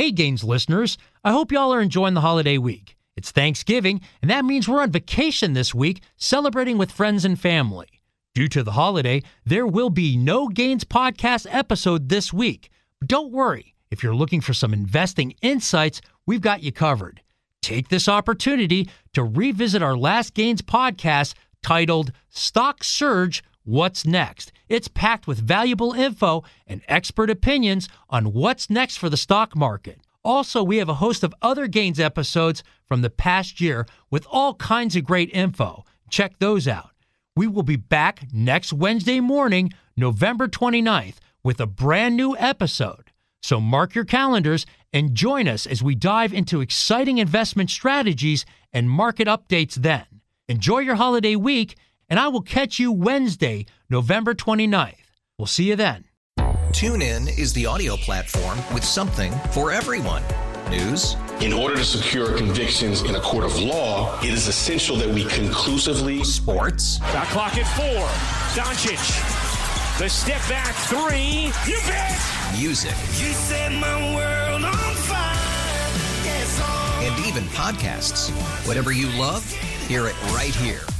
Hey, Gains listeners, I hope y'all are enjoying the holiday week. It's Thanksgiving, and that means we're on vacation this week, celebrating with friends and family. Due to the holiday, there will be no Gains podcast episode this week. But don't worry, if you're looking for some investing insights, we've got you covered. Take this opportunity to revisit our last Gains podcast titled Stock Surge What's Next? It's packed with valuable info and expert opinions on what's next for the stock market. Also, we have a host of other Gains episodes from the past year with all kinds of great info. Check those out. We will be back next Wednesday morning, November 29th, with a brand new episode. So mark your calendars and join us as we dive into exciting investment strategies and market updates then. Enjoy your holiday week and I will catch you Wednesday, November 29th. We'll see you then. TuneIn is the audio platform with something for everyone. News. In order to secure convictions in a court of law, it is essential that we conclusively. Sports. Got clock at four. Doncic. The step back three. You bet. Music. You set my world on fire. Yes. And even podcasts. Whatever you love, hear it right here